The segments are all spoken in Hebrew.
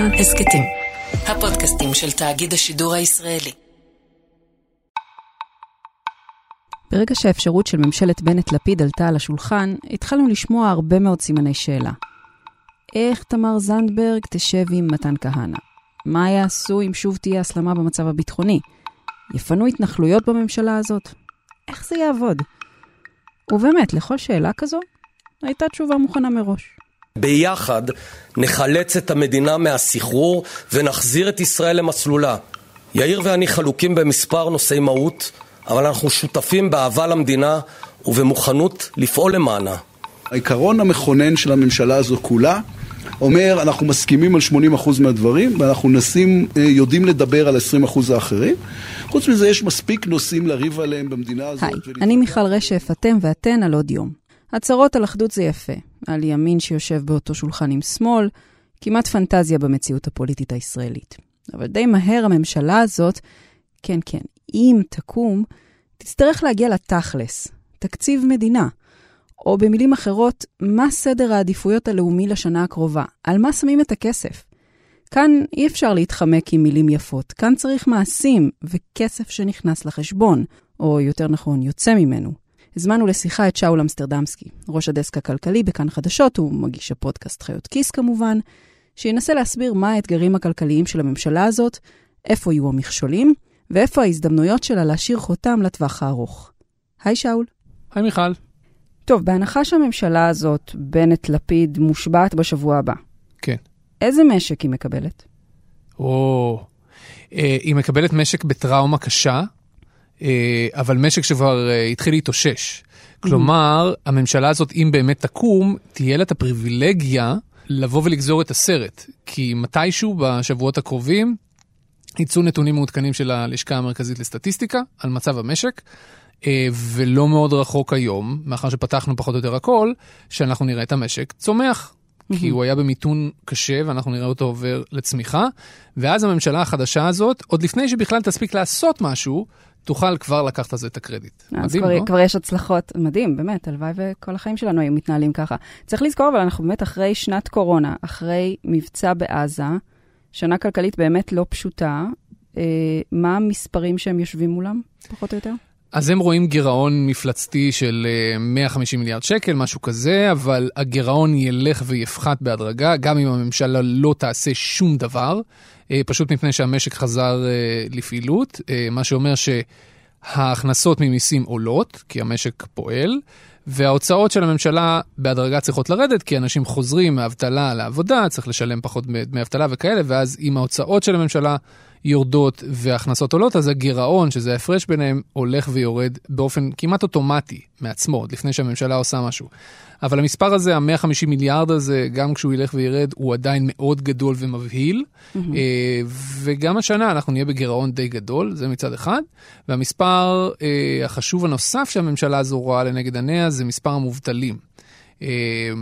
כאן הסכתים, הפודקאסטים של תאגיד השידור הישראלי. ברגע שהאפשרות של ממשלת בנט-לפיד עלתה על השולחן, התחלנו לשמוע הרבה מאוד סימני שאלה. איך תמר זנדברג תשב עם מתן כהנא? מה יעשו אם שוב תהיה הסלמה במצב הביטחוני? יפנו התנחלויות בממשלה הזאת? איך זה יעבוד? ובאמת, לכל שאלה כזו, הייתה תשובה מוכנה מראש. ביחד נחלץ את המדינה מהסחרור ונחזיר את ישראל למסלולה. יאיר ואני חלוקים במספר נושאי מהות, אבל אנחנו שותפים באהבה למדינה ובמוכנות לפעול למענה. העיקרון המכונן של הממשלה הזו כולה אומר, אנחנו מסכימים על 80% מהדברים, ואנחנו נשים, אה, יודעים לדבר על 20% האחרים. חוץ מזה, יש מספיק נושאים לריב עליהם במדינה הזאת. היי, אני מיכל רשף, אתם ואתן על עוד יום. הצהרות על אחדות זה יפה, על ימין שיושב באותו שולחן עם שמאל, כמעט פנטזיה במציאות הפוליטית הישראלית. אבל די מהר הממשלה הזאת, כן, כן, אם תקום, תצטרך להגיע לתכלס, תקציב מדינה. או במילים אחרות, מה סדר העדיפויות הלאומי לשנה הקרובה? על מה שמים את הכסף? כאן אי אפשר להתחמק עם מילים יפות, כאן צריך מעשים וכסף שנכנס לחשבון, או יותר נכון, יוצא ממנו. הזמנו לשיחה את שאול אמסטרדמסקי, ראש הדסק הכלכלי בכאן חדשות, הוא מגיש הפודקאסט חיות כיס כמובן, שינסה להסביר מה האתגרים הכלכליים של הממשלה הזאת, איפה יהיו המכשולים, ואיפה ההזדמנויות שלה להשאיר חותם לטווח הארוך. היי שאול. היי מיכל. טוב, בהנחה שהממשלה הזאת, בנט-לפיד, מושבעת בשבוע הבא. כן. איזה משק היא מקבלת? או, אה, היא מקבלת משק בטראומה קשה, אבל משק שכבר אה, התחיל להתאושש. כלומר, הממשלה הזאת, אם באמת תקום, תהיה לה את הפריבילגיה לבוא ולגזור את הסרט. כי מתישהו בשבועות הקרובים יצאו נתונים מעודכנים של הלשכה המרכזית לסטטיסטיקה על מצב המשק. אה, ולא מאוד רחוק היום, מאחר שפתחנו פחות או יותר הכל, שאנחנו נראה את המשק צומח. כי הוא היה במיתון קשה ואנחנו נראה אותו עובר לצמיחה, ואז הממשלה החדשה הזאת, עוד לפני שבכלל תספיק לעשות משהו, תוכל כבר לקחת על זה את הקרדיט. אז מדהים, כבר, לא? כבר יש הצלחות, מדהים, באמת, הלוואי וכל החיים שלנו היו מתנהלים ככה. צריך לזכור, אבל אנחנו באמת אחרי שנת קורונה, אחרי מבצע בעזה, שנה כלכלית באמת לא פשוטה, אה, מה המספרים שהם יושבים מולם, פחות או יותר? אז הם רואים גירעון מפלצתי של 150 אה, מיליארד שקל, משהו כזה, אבל הגירעון ילך ויפחת בהדרגה, גם אם הממשלה לא תעשה שום דבר, אה, פשוט מפני שהמשק חזר אה, לפעילות, מה שאומר שההכנסות ממיסים עולות, כי המשק פועל, וההוצאות של הממשלה בהדרגה צריכות לרדת, כי אנשים חוזרים מאבטלה לעבודה, צריך לשלם פחות דמי אבטלה וכאלה, ואז אם ההוצאות של הממשלה יורדות והכנסות עולות, אז הגירעון, שזה ההפרש ביניהם, הולך ויורד באופן כמעט אוטומטי מעצמו, עוד לפני שהממשלה עושה משהו. אבל המספר הזה, ה-150 מיליארד הזה, גם כשהוא ילך וירד, הוא עדיין מאוד גדול ומבהיל. Mm-hmm. וגם השנה אנחנו נהיה בגירעון די גדול, זה מצד אחד. והמספר אה, החשוב הנוסף שהממשלה הזו רואה לנגד עיניה זה מספר המובטלים. אה,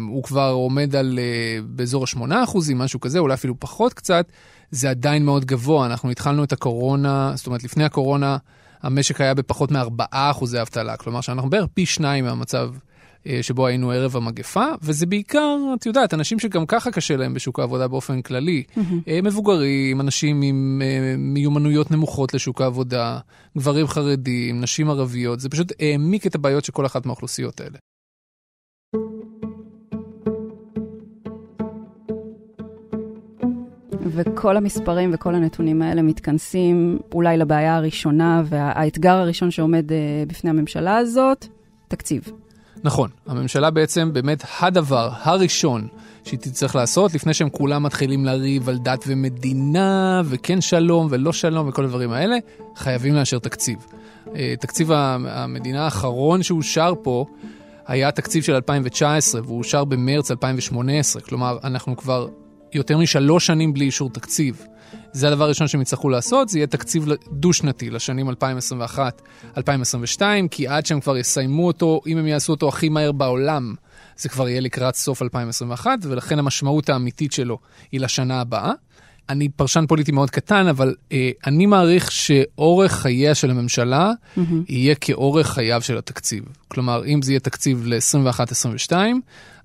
הוא כבר עומד על באזור ה-8 אחוזים, משהו כזה, אולי אפילו פחות קצת. זה עדיין מאוד גבוה. אנחנו התחלנו את הקורונה, זאת אומרת, לפני הקורונה המשק היה בפחות מ-4 אחוזי אבטלה, כלומר שאנחנו בערך פי שניים מהמצב שבו היינו ערב המגפה, וזה בעיקר, את יודעת, אנשים שגם ככה קשה להם בשוק העבודה באופן כללי. Mm-hmm. מבוגרים, אנשים עם אה, מיומנויות נמוכות לשוק העבודה, גברים חרדים, נשים ערביות, זה פשוט העמיק את הבעיות של כל אחת מהאוכלוסיות האלה. וכל המספרים וכל הנתונים האלה מתכנסים אולי לבעיה הראשונה והאתגר הראשון שעומד בפני הממשלה הזאת, תקציב. נכון, הממשלה בעצם באמת הדבר הראשון שהיא תצטרך לעשות לפני שהם כולם מתחילים לריב על דת ומדינה וכן שלום ולא שלום וכל הדברים האלה, חייבים לאשר תקציב. Uh, תקציב המדינה האחרון שאושר פה היה תקציב של 2019 והוא אושר במרץ 2018, כלומר אנחנו כבר יותר משלוש שנים בלי אישור תקציב. זה הדבר הראשון שהם יצטרכו לעשות, זה יהיה תקציב דו-שנתי לשנים 2021-2022, כי עד שהם כבר יסיימו אותו, אם הם יעשו אותו הכי מהר בעולם, זה כבר יהיה לקראת סוף 2021, ולכן המשמעות האמיתית שלו היא לשנה הבאה. אני פרשן פוליטי מאוד קטן, אבל אה, אני מעריך שאורך חייה של הממשלה mm-hmm. יהיה כאורך חייו של התקציב. כלומר, אם זה יהיה תקציב ל-21-22,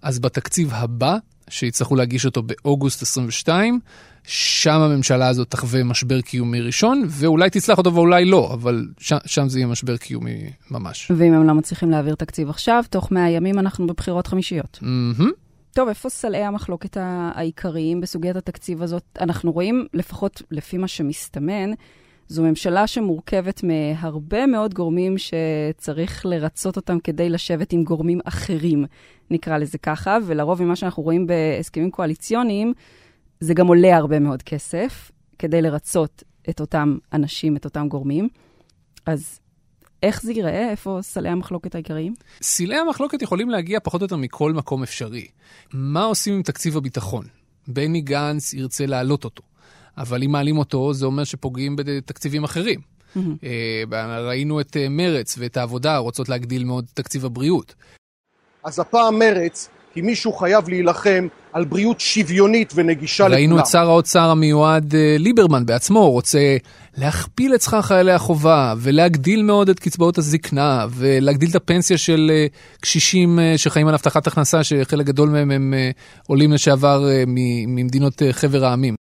אז בתקציב הבא, שיצטרכו להגיש אותו באוגוסט 22, שם הממשלה הזאת תחווה משבר קיומי ראשון, ואולי תצלח אותו ואולי לא, אבל ש- שם זה יהיה משבר קיומי ממש. ואם הם לא מצליחים להעביר תקציב עכשיו, תוך 100 ימים אנחנו בבחירות חמישיות. Mm-hmm. טוב, איפה סלעי המחלוקת העיקריים בסוגיית התקציב הזאת? אנחנו רואים, לפחות לפי מה שמסתמן, זו ממשלה שמורכבת מהרבה מאוד גורמים שצריך לרצות אותם כדי לשבת עם גורמים אחרים, נקרא לזה ככה, ולרוב ממה שאנחנו רואים בהסכמים קואליציוניים, זה גם עולה הרבה מאוד כסף כדי לרצות את אותם אנשים, את אותם גורמים. אז איך זה ייראה? איפה סלי המחלוקת העיקריים? סלעי המחלוקת יכולים להגיע פחות או יותר מכל מקום אפשרי. מה עושים עם תקציב הביטחון? בני גנץ ירצה להעלות אותו, אבל אם מעלים אותו, זה אומר שפוגעים בתקציבים אחרים. Mm-hmm. ראינו את אה, מרץ ואת העבודה רוצות להגדיל מאוד תקציב הבריאות. אז הפעם מרץ, כי מישהו חייב להילחם על בריאות שוויונית ונגישה לכולם. ראינו את שר האוצר המיועד אה, ליברמן בעצמו, רוצה להכפיל את שכר חיילי החובה ולהגדיל מאוד את קצבאות הזקנה ולהגדיל את הפנסיה של אה, קשישים אה, שחיים על הבטחת הכנסה, שחלק גדול מהם הם עולים לשעבר ממדינות חבר העמים.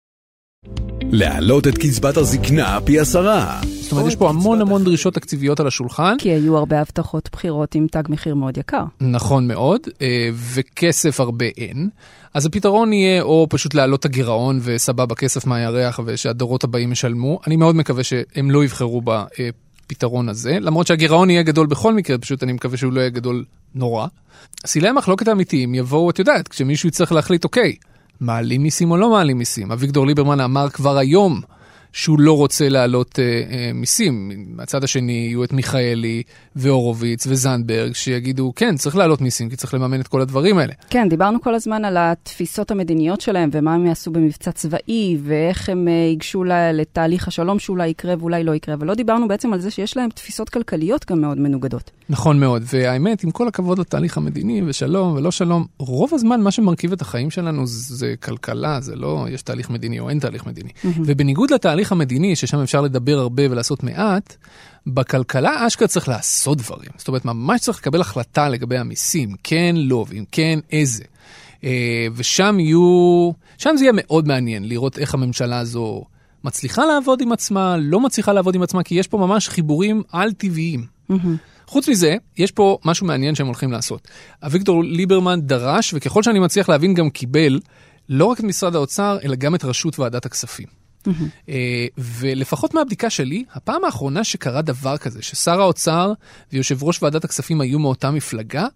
להעלות את קצבת הזקנה פי עשרה. זאת אומרת, יש פה המון המון דרישות תקציביות על השולחן. כי היו הרבה הבטחות בחירות עם תג מחיר מאוד יקר. נכון מאוד, אה, וכסף הרבה אין. אז הפתרון יהיה או פשוט להעלות את הגירעון וסבבה כסף מהירח ושהדורות הבאים ישלמו. אני מאוד מקווה שהם לא יבחרו בפתרון הזה, למרות שהגירעון יהיה גדול בכל מקרה, פשוט אני מקווה שהוא לא יהיה גדול נורא. סילי המחלוקת האמיתיים יבואו, את יודעת, כשמישהו יצטרך להחליט, אוקיי, מעלים מיסים או לא מעלים מיסים. אביגדור ליברמן אמר כבר היום שהוא לא רוצה להעלות אה, אה, מיסים. מהצד השני יהיו את מיכאלי והורוביץ וזנדברג שיגידו, כן, צריך להעלות מיסים, כי צריך לממן את כל הדברים האלה. כן, דיברנו כל הזמן על התפיסות המדיניות שלהם ומה הם יעשו במבצע צבאי, ואיך הם אה, ייגשו לתהליך השלום שאולי יקרה ואולי לא יקרה, אבל לא דיברנו בעצם על זה שיש להם תפיסות כלכליות גם מאוד מנוגדות. נכון מאוד, והאמת, עם כל הכבוד לתהליך המדיני ושלום ולא שלום, רוב הזמן מה שמרכיב את החיים שלנו זה כלכלה, זה לא יש תהליך מדיני או אין תהליך מדיני. Mm-hmm. ובניגוד לתהליך המדיני, ששם אפשר לדבר הרבה ולעשות מעט, בכלכלה אשכרה צריך לעשות דברים. זאת אומרת, ממש צריך לקבל החלטה לגבי המיסים, כן, לא, ואם כן, איזה. אה, ושם יהיו, שם זה יהיה מאוד מעניין לראות איך הממשלה הזו מצליחה לעבוד עם עצמה, לא מצליחה לעבוד עם עצמה, כי יש פה ממש חיבורים על-טבעיים. Mm-hmm. חוץ מזה, יש פה משהו מעניין שהם הולכים לעשות. אביגדור ליברמן דרש, וככל שאני מצליח להבין גם קיבל, לא רק את משרד האוצר, אלא גם את רשות ועדת הכספים. Mm-hmm. ולפחות מהבדיקה שלי, הפעם האחרונה שקרה דבר כזה, ששר האוצר ויושב ראש ועדת הכספים היו מאותה מפלגה,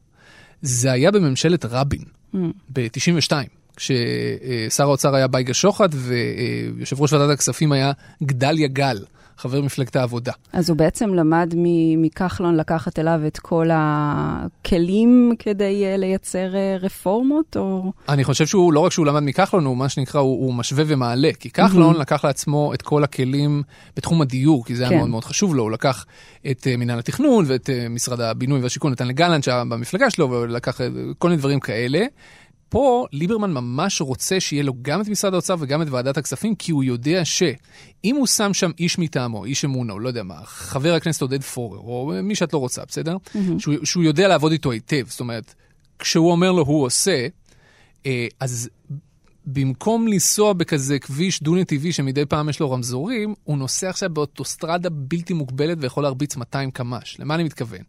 זה היה בממשלת רבין, mm-hmm. ב-92. כששר האוצר היה בייגה שוחט ויושב ראש ועדת הכספים היה גדליה גל. חבר מפלגת העבודה. אז הוא בעצם למד מכחלון לקחת אליו את כל הכלים כדי uh, לייצר uh, רפורמות, או... אני חושב שהוא, לא רק שהוא למד מכחלון, הוא מה שנקרא, הוא, הוא משווה ומעלה. כי כחלון mm-hmm. לקח לעצמו את כל הכלים בתחום הדיור, כי זה כן. היה מאוד מאוד חשוב לו. הוא לקח את uh, מינהל התכנון ואת uh, משרד הבינוי והשיכון, נתן לגלנט שהיה במפלגה שלו, ולקח uh, כל מיני דברים כאלה. פה ליברמן ממש רוצה שיהיה לו גם את משרד האוצר וגם את ועדת הכספים, כי הוא יודע שאם הוא שם שם איש מטעמו, איש אמונה, או לא יודע מה, חבר הכנסת עודד פורר, או מי שאת לא רוצה, בסדר? Mm-hmm. שהוא, שהוא יודע לעבוד איתו היטב, זאת אומרת, כשהוא אומר לו הוא עושה, אה, אז במקום לנסוע בכזה כביש דו-נתיבי שמדי פעם יש לו רמזורים, הוא נוסע עכשיו באוטוסטרדה בלתי מוגבלת ויכול להרביץ 200 קמ"ש. למה אני מתכוון?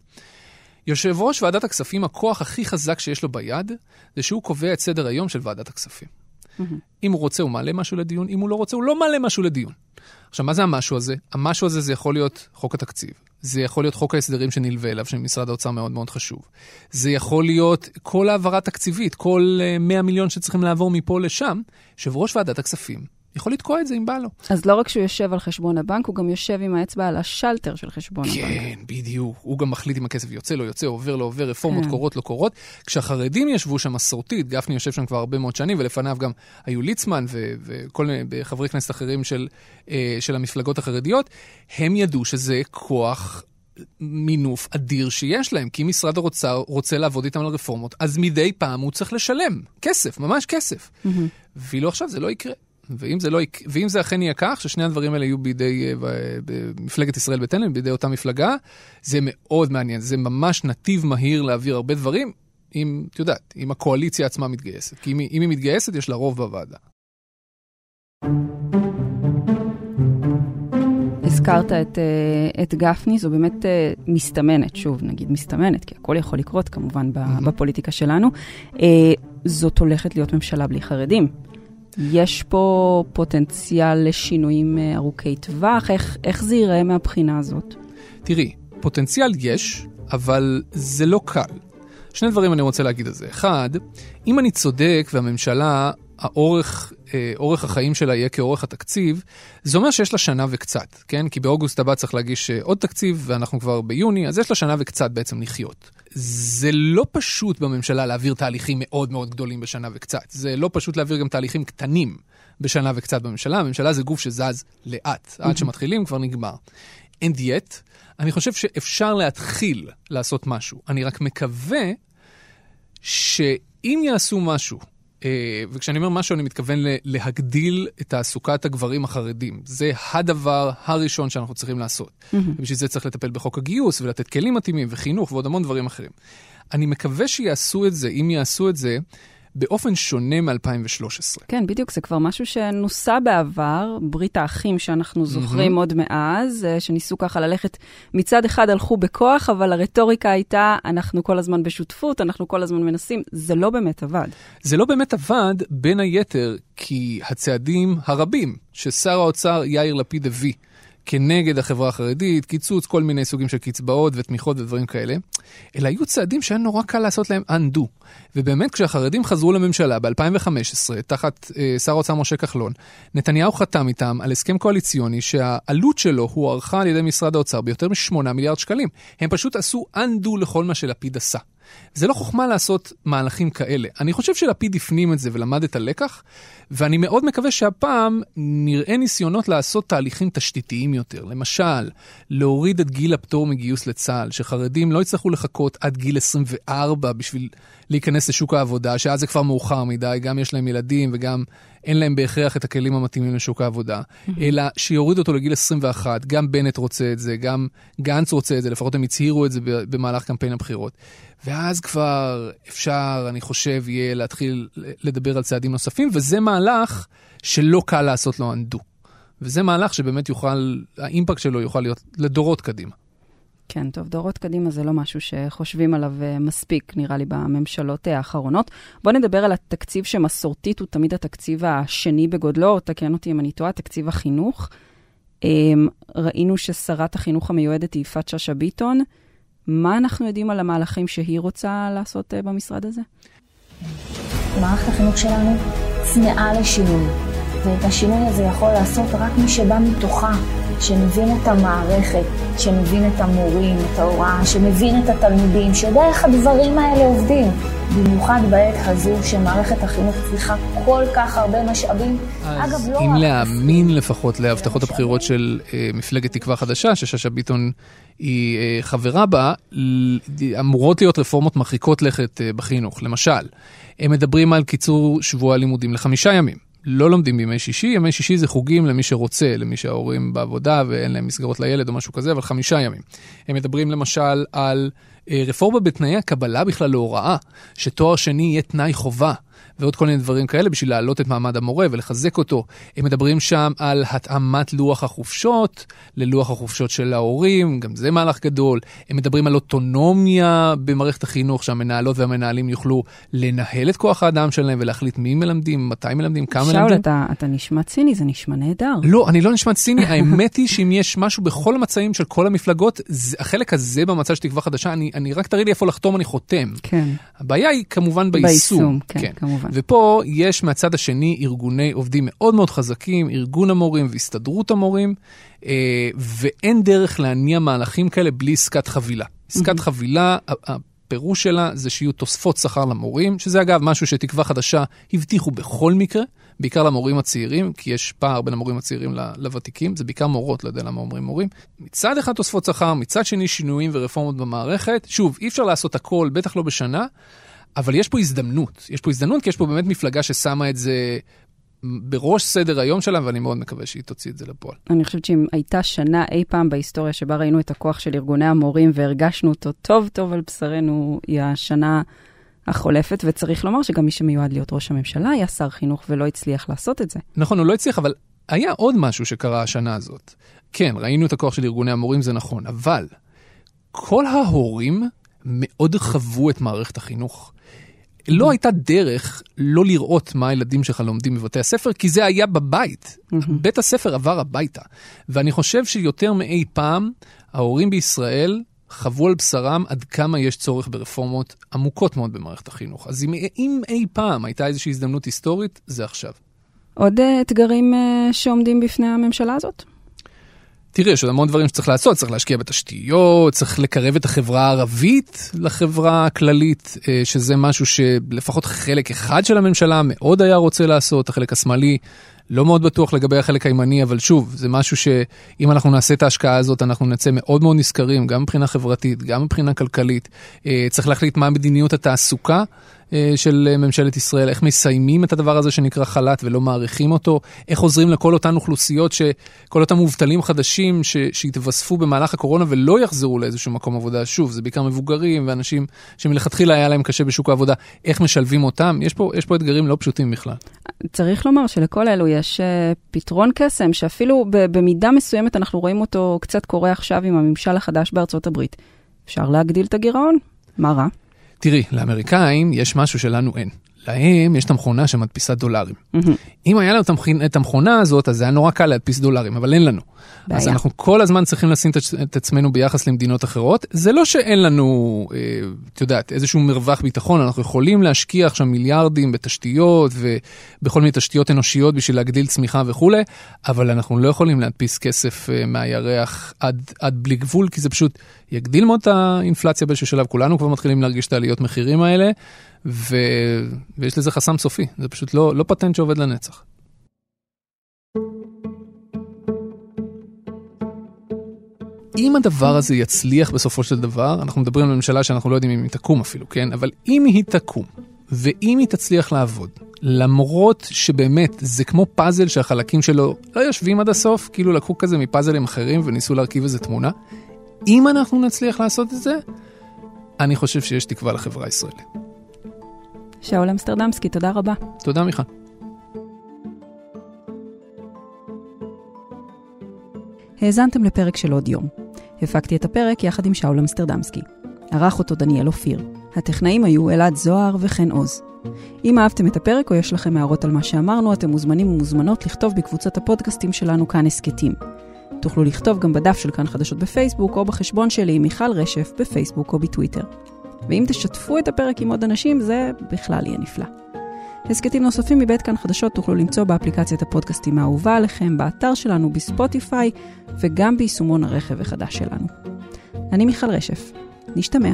יושב ראש ועדת הכספים, הכוח הכי חזק שיש לו ביד, זה שהוא קובע את סדר היום של ועדת הכספים. Mm-hmm. אם הוא רוצה, הוא מעלה משהו לדיון, אם הוא לא רוצה, הוא לא מעלה משהו לדיון. עכשיו, מה זה המשהו הזה? המשהו הזה זה יכול להיות חוק התקציב. זה יכול להיות חוק ההסדרים שנלווה אליו, שמשרד האוצר מאוד מאוד חשוב. זה יכול להיות כל העברה תקציבית, כל 100 אה, מיליון שצריכים לעבור מפה לשם. יושב ראש ועדת הכספים יכול לתקוע את זה אם בא לו. אז לא רק שהוא יושב על חשבון הבנק, הוא גם יושב עם האצבע על השלטר של חשבון כן, הבנק. כן, בדיוק. הוא גם מחליט אם הכסף יוצא, לא יוצא, עובר, לא עובר, רפורמות כן. קורות, לא קורות. כשהחרדים ישבו שם מסורתית, גפני יושב שם כבר הרבה מאוד שנים, ולפניו גם היו ליצמן ו- וכל מיני חברי כנסת אחרים של, אה, של המפלגות החרדיות, הם ידעו שזה כוח מינוף אדיר שיש להם, כי אם משרד האוצר רוצה לעבוד איתם על רפורמות, אז מדי פעם הוא צריך לשלם כסף, ממש כסף. Mm-hmm. ואילו עכשיו זה לא יקרה. ואם זה, לא, ואם זה אכן יהיה כך, ששני הדברים האלה יהיו בידי מפלגת ישראל ביתנו, בידי אותה מפלגה, זה מאוד מעניין. זה ממש נתיב מהיר להעביר הרבה דברים, אם, את יודעת, אם הקואליציה עצמה מתגייסת. כי אם, אם היא מתגייסת, יש לה רוב בוועדה. הזכרת את, אה, את גפני, זו באמת אה, מסתמנת, שוב, נגיד מסתמנת, כי הכל יכול לקרות כמובן בפוליטיקה שלנו. אה, זאת הולכת להיות ממשלה בלי חרדים. יש פה פוטנציאל לשינויים ארוכי טווח, איך, איך זה ייראה מהבחינה הזאת? תראי, פוטנציאל יש, אבל זה לא קל. שני דברים אני רוצה להגיד על זה. אחד, אם אני צודק והממשלה האורך, אה, אורך החיים שלה יהיה כאורך התקציב, זה אומר שיש לה שנה וקצת, כן? כי באוגוסט הבא צריך להגיש אה, עוד תקציב, ואנחנו כבר ביוני, אז יש לה שנה וקצת בעצם לחיות. זה לא פשוט בממשלה להעביר תהליכים מאוד מאוד גדולים בשנה וקצת. זה לא פשוט להעביר גם תהליכים קטנים בשנה וקצת בממשלה. הממשלה זה גוף שזז לאט, עד שמתחילים כבר נגמר. And yet, אני חושב שאפשר להתחיל לעשות משהו. אני רק מקווה שאם יעשו משהו וכשאני אומר משהו, אני מתכוון להגדיל את תעסוקת הגברים החרדים. זה הדבר הראשון שאנחנו צריכים לעשות. Mm-hmm. ובשביל זה צריך לטפל בחוק הגיוס ולתת כלים מתאימים וחינוך ועוד המון דברים אחרים. אני מקווה שיעשו את זה, אם יעשו את זה, באופן שונה מ-2013. כן, בדיוק, זה כבר משהו שנוסה בעבר, ברית האחים שאנחנו זוכרים mm-hmm. עוד מאז, אה, שניסו ככה ללכת, מצד אחד הלכו בכוח, אבל הרטוריקה הייתה, אנחנו כל הזמן בשותפות, אנחנו כל הזמן מנסים, זה לא באמת עבד. זה לא באמת עבד, בין היתר, כי הצעדים הרבים ששר האוצר יאיר לפיד הביא, כנגד החברה החרדית, קיצוץ כל מיני סוגים של קצבאות ותמיכות ודברים כאלה, אלא היו צעדים שהיה נורא קל לעשות להם undo. ובאמת כשהחרדים חזרו לממשלה ב-2015, תחת אה, שר האוצר משה כחלון, נתניהו חתם איתם על הסכם קואליציוני שהעלות שלו הוערכה על ידי משרד האוצר ביותר מ-8 מיליארד שקלים. הם פשוט עשו undo לכל מה שלפיד עשה. זה לא חוכמה לעשות מהלכים כאלה. אני חושב שלפיד הפנים את זה ולמד את הלקח, ואני מאוד מקווה שהפעם נראה ניסיונות לעשות תהליכים תשתיתיים יותר. למשל, להוריד את גיל הפטור מגיוס לצה"ל, שחרדים לא יצטרכו לחכות עד גיל 24 בשביל להיכנס לשוק העבודה, שאז זה כבר מאוחר מדי, גם יש להם ילדים וגם אין להם בהכרח את הכלים המתאימים לשוק העבודה, אלא שיוריד אותו לגיל 21, גם בנט רוצה את זה, גם גנץ רוצה את זה, לפחות הם הצהירו את זה במהלך קמפיין הבחירות. ואז כבר אפשר, אני חושב, יהיה להתחיל לדבר על צעדים נוספים, וזה מהלך שלא קל לעשות לו undo. וזה מהלך שבאמת יוכל, האימפקט שלו יוכל להיות לדורות קדימה. כן, טוב, דורות קדימה זה לא משהו שחושבים עליו אה, מספיק, נראה לי, בממשלות אה, האחרונות. בואו נדבר על התקציב שמסורתית הוא תמיד התקציב השני בגודלו, תקן אותי אם אני טועה, תקציב החינוך. אמ, ראינו ששרת החינוך המיועדת היא יפעת שאשא ביטון. מה אנחנו יודעים על המהלכים שהיא רוצה לעשות אה, במשרד הזה? מערכת החינוך שלנו צמאה לשינוי, ואת השינוי הזה יכול לעשות רק מי שבא מתוכה. שמבין את המערכת, שמבין את המורים, את ההוראה, שמבין את התלמידים, שיודע איך הדברים האלה עובדים. במיוחד בעת הזו שמערכת החינוך צריכה כל כך הרבה משאבים. אגב, לא אם להאמין לפחות להבטחות הבחירות של אה, מפלגת תקווה חדשה, ששאשא ביטון היא אה, חברה בה, אמורות להיות רפורמות מרחיקות לכת אה, בחינוך. למשל, הם מדברים על קיצור שבוע הלימודים לחמישה ימים. לא לומדים בימי שישי, ימי שישי זה חוגים למי שרוצה, למי שההורים בעבודה ואין להם מסגרות לילד או משהו כזה, אבל חמישה ימים. הם מדברים למשל על רפורמה בתנאי הקבלה בכלל להוראה, שתואר שני יהיה תנאי חובה. ועוד כל מיני דברים כאלה בשביל להעלות את מעמד המורה ולחזק אותו. הם מדברים שם על התאמת לוח החופשות ללוח החופשות של ההורים, גם זה מהלך גדול. הם מדברים על אוטונומיה במערכת החינוך, שהמנהלות והמנהלים יוכלו לנהל את כוח האדם שלהם ולהחליט מי מלמדים, מתי מלמדים, כמה שאול, מלמדים. שאול, אתה, אתה נשמע ציני, זה נשמע נהדר. לא, אני לא נשמע ציני, האמת היא שאם יש משהו בכל המצעים של כל המפלגות, זה, החלק הזה במצע של תקווה חדשה, אני, אני רק תראי לי איפה לחתום, אני חותם. כן. הבעיה היא כמובן ביישום. ביישום, כן, כן. כמובן. ופה יש מהצד השני ארגוני עובדים מאוד מאוד חזקים, ארגון המורים והסתדרות המורים, אה, ואין דרך להניע מהלכים כאלה בלי עסקת חבילה. עסקת mm-hmm. חבילה, הפירוש שלה זה שיהיו תוספות שכר למורים, שזה אגב משהו שתקווה חדשה הבטיחו בכל מקרה, בעיקר למורים הצעירים, כי יש פער בין המורים הצעירים לוותיקים, זה בעיקר מורות, לא יודע למה אומרים מורים. מצד אחד תוספות שכר, מצד שני שינויים ורפורמות במערכת. שוב, אי אפשר לעשות הכל, בטח לא בשנה, אבל יש פה הזדמנות. יש פה הזדמנות כי יש פה באמת מפלגה ששמה את זה בראש סדר היום שלה, ואני מאוד מקווה שהיא תוציא את זה לפועל. אני חושבת שאם הייתה שנה אי פעם בהיסטוריה שבה ראינו את הכוח של ארגוני המורים והרגשנו אותו טוב טוב על בשרנו, היא השנה החולפת, וצריך לומר שגם מי שמיועד להיות ראש הממשלה היה שר חינוך ולא הצליח לעשות את זה. נכון, הוא לא הצליח, אבל היה עוד משהו שקרה השנה הזאת. כן, ראינו את הכוח של ארגוני המורים, זה נכון, אבל כל ההורים מאוד חוו את מערכת החינוך. לא הייתה דרך לא לראות מה הילדים שלך לומדים בבתי הספר, כי זה היה בבית. בית הספר עבר הביתה. ואני חושב שיותר מאי פעם, ההורים בישראל חוו על בשרם עד כמה יש צורך ברפורמות עמוקות מאוד במערכת החינוך. אז אם, אם אי פעם הייתה איזושהי הזדמנות היסטורית, זה עכשיו. עוד אה, אתגרים אה, שעומדים בפני הממשלה הזאת? תראי, יש עוד המון דברים שצריך לעשות, צריך להשקיע בתשתיות, צריך לקרב את החברה הערבית לחברה הכללית, אה, שזה משהו שלפחות חלק אחד של הממשלה מאוד היה רוצה לעשות, החלק השמאלי לא מאוד בטוח לגבי החלק הימני, אבל שוב, זה משהו שאם אנחנו נעשה את ההשקעה הזאת, אנחנו נצא מאוד מאוד נשכרים, גם מבחינה חברתית, גם מבחינה כלכלית. אה, צריך להחליט מה מדיניות התעסוקה. אה, של ממשלת ישראל, איך מסיימים את הדבר הזה שנקרא חל"ת ולא מעריכים אותו, איך עוזרים לכל אותן אוכלוסיות, כל אותם מובטלים חדשים ש, שהתווספו במהלך הקורונה ולא יחזרו לאיזשהו מקום עבודה. שוב, זה בעיקר מבוגרים ואנשים שמלכתחילה היה להם קשה בשוק העבודה, איך משלבים אותם? יש פה, יש פה אתגרים לא פשוטים בכלל. צריך לומר שלכל אלו יש uh, פתרון קסם, שאפילו במידה מסוימת אנחנו רואים אותו קצת קורה עכשיו עם הממשל החדש בארצות הברית. אפשר להגדיל את הגירעון, מה רע? תראי, לאמריקאים יש משהו שלנו אין. להם יש את המכונה שמדפיסה דולרים. Mm-hmm. אם היה לנו את המכונה הזאת, אז זה היה נורא קל להדפיס דולרים, אבל אין לנו. בעיה. אז אנחנו כל הזמן צריכים לשים את עצמנו ביחס למדינות אחרות. זה לא שאין לנו, אה, את יודעת, איזשהו מרווח ביטחון, אנחנו יכולים להשקיע עכשיו מיליארדים בתשתיות ובכל מיני תשתיות אנושיות בשביל להגדיל צמיחה וכולי, אבל אנחנו לא יכולים להדפיס כסף אה, מהירח עד, עד בלי גבול, כי זה פשוט יגדיל מאוד את האינפלציה באיזשהו שלב. כולנו כבר מתחילים להרגיש את העליות מחירים האלה. ו... ויש לזה חסם סופי, זה פשוט לא, לא פטנט שעובד לנצח. אם הדבר הזה יצליח בסופו של דבר, אנחנו מדברים על ממשלה שאנחנו לא יודעים אם היא תקום אפילו, כן? אבל אם היא תקום, ואם היא תצליח לעבוד, למרות שבאמת זה כמו פאזל שהחלקים שלו לא יושבים עד הסוף, כאילו לקחו כזה מפאזלים אחרים וניסו להרכיב איזה תמונה, אם אנחנו נצליח לעשות את זה, אני חושב שיש תקווה לחברה הישראלית. שאול אמסטרדמסקי, תודה רבה. תודה, מיכל. האזנתם לפרק של עוד יום. הפקתי את הפרק יחד עם שאול אמסטרדמסקי. ערך אותו דניאל אופיר. הטכנאים היו אלעד זוהר וחן עוז. אם אהבתם את הפרק או יש לכם הערות על מה שאמרנו, אתם מוזמנים ומוזמנות לכתוב בקבוצת הפודקאסטים שלנו כאן הסכתים. תוכלו לכתוב גם בדף של כאן חדשות בפייסבוק או בחשבון שלי עם מיכל רשף בפייסבוק או בטוויטר. ואם תשתפו את הפרק עם עוד אנשים, זה בכלל יהיה נפלא. הסכתים נוספים מבית כאן חדשות תוכלו למצוא באפליקציית הפודקאסטים האהובה עליכם, באתר שלנו, בספוטיפיי, וגם ביישומון הרכב החדש שלנו. אני מיכל רשף. נשתמע.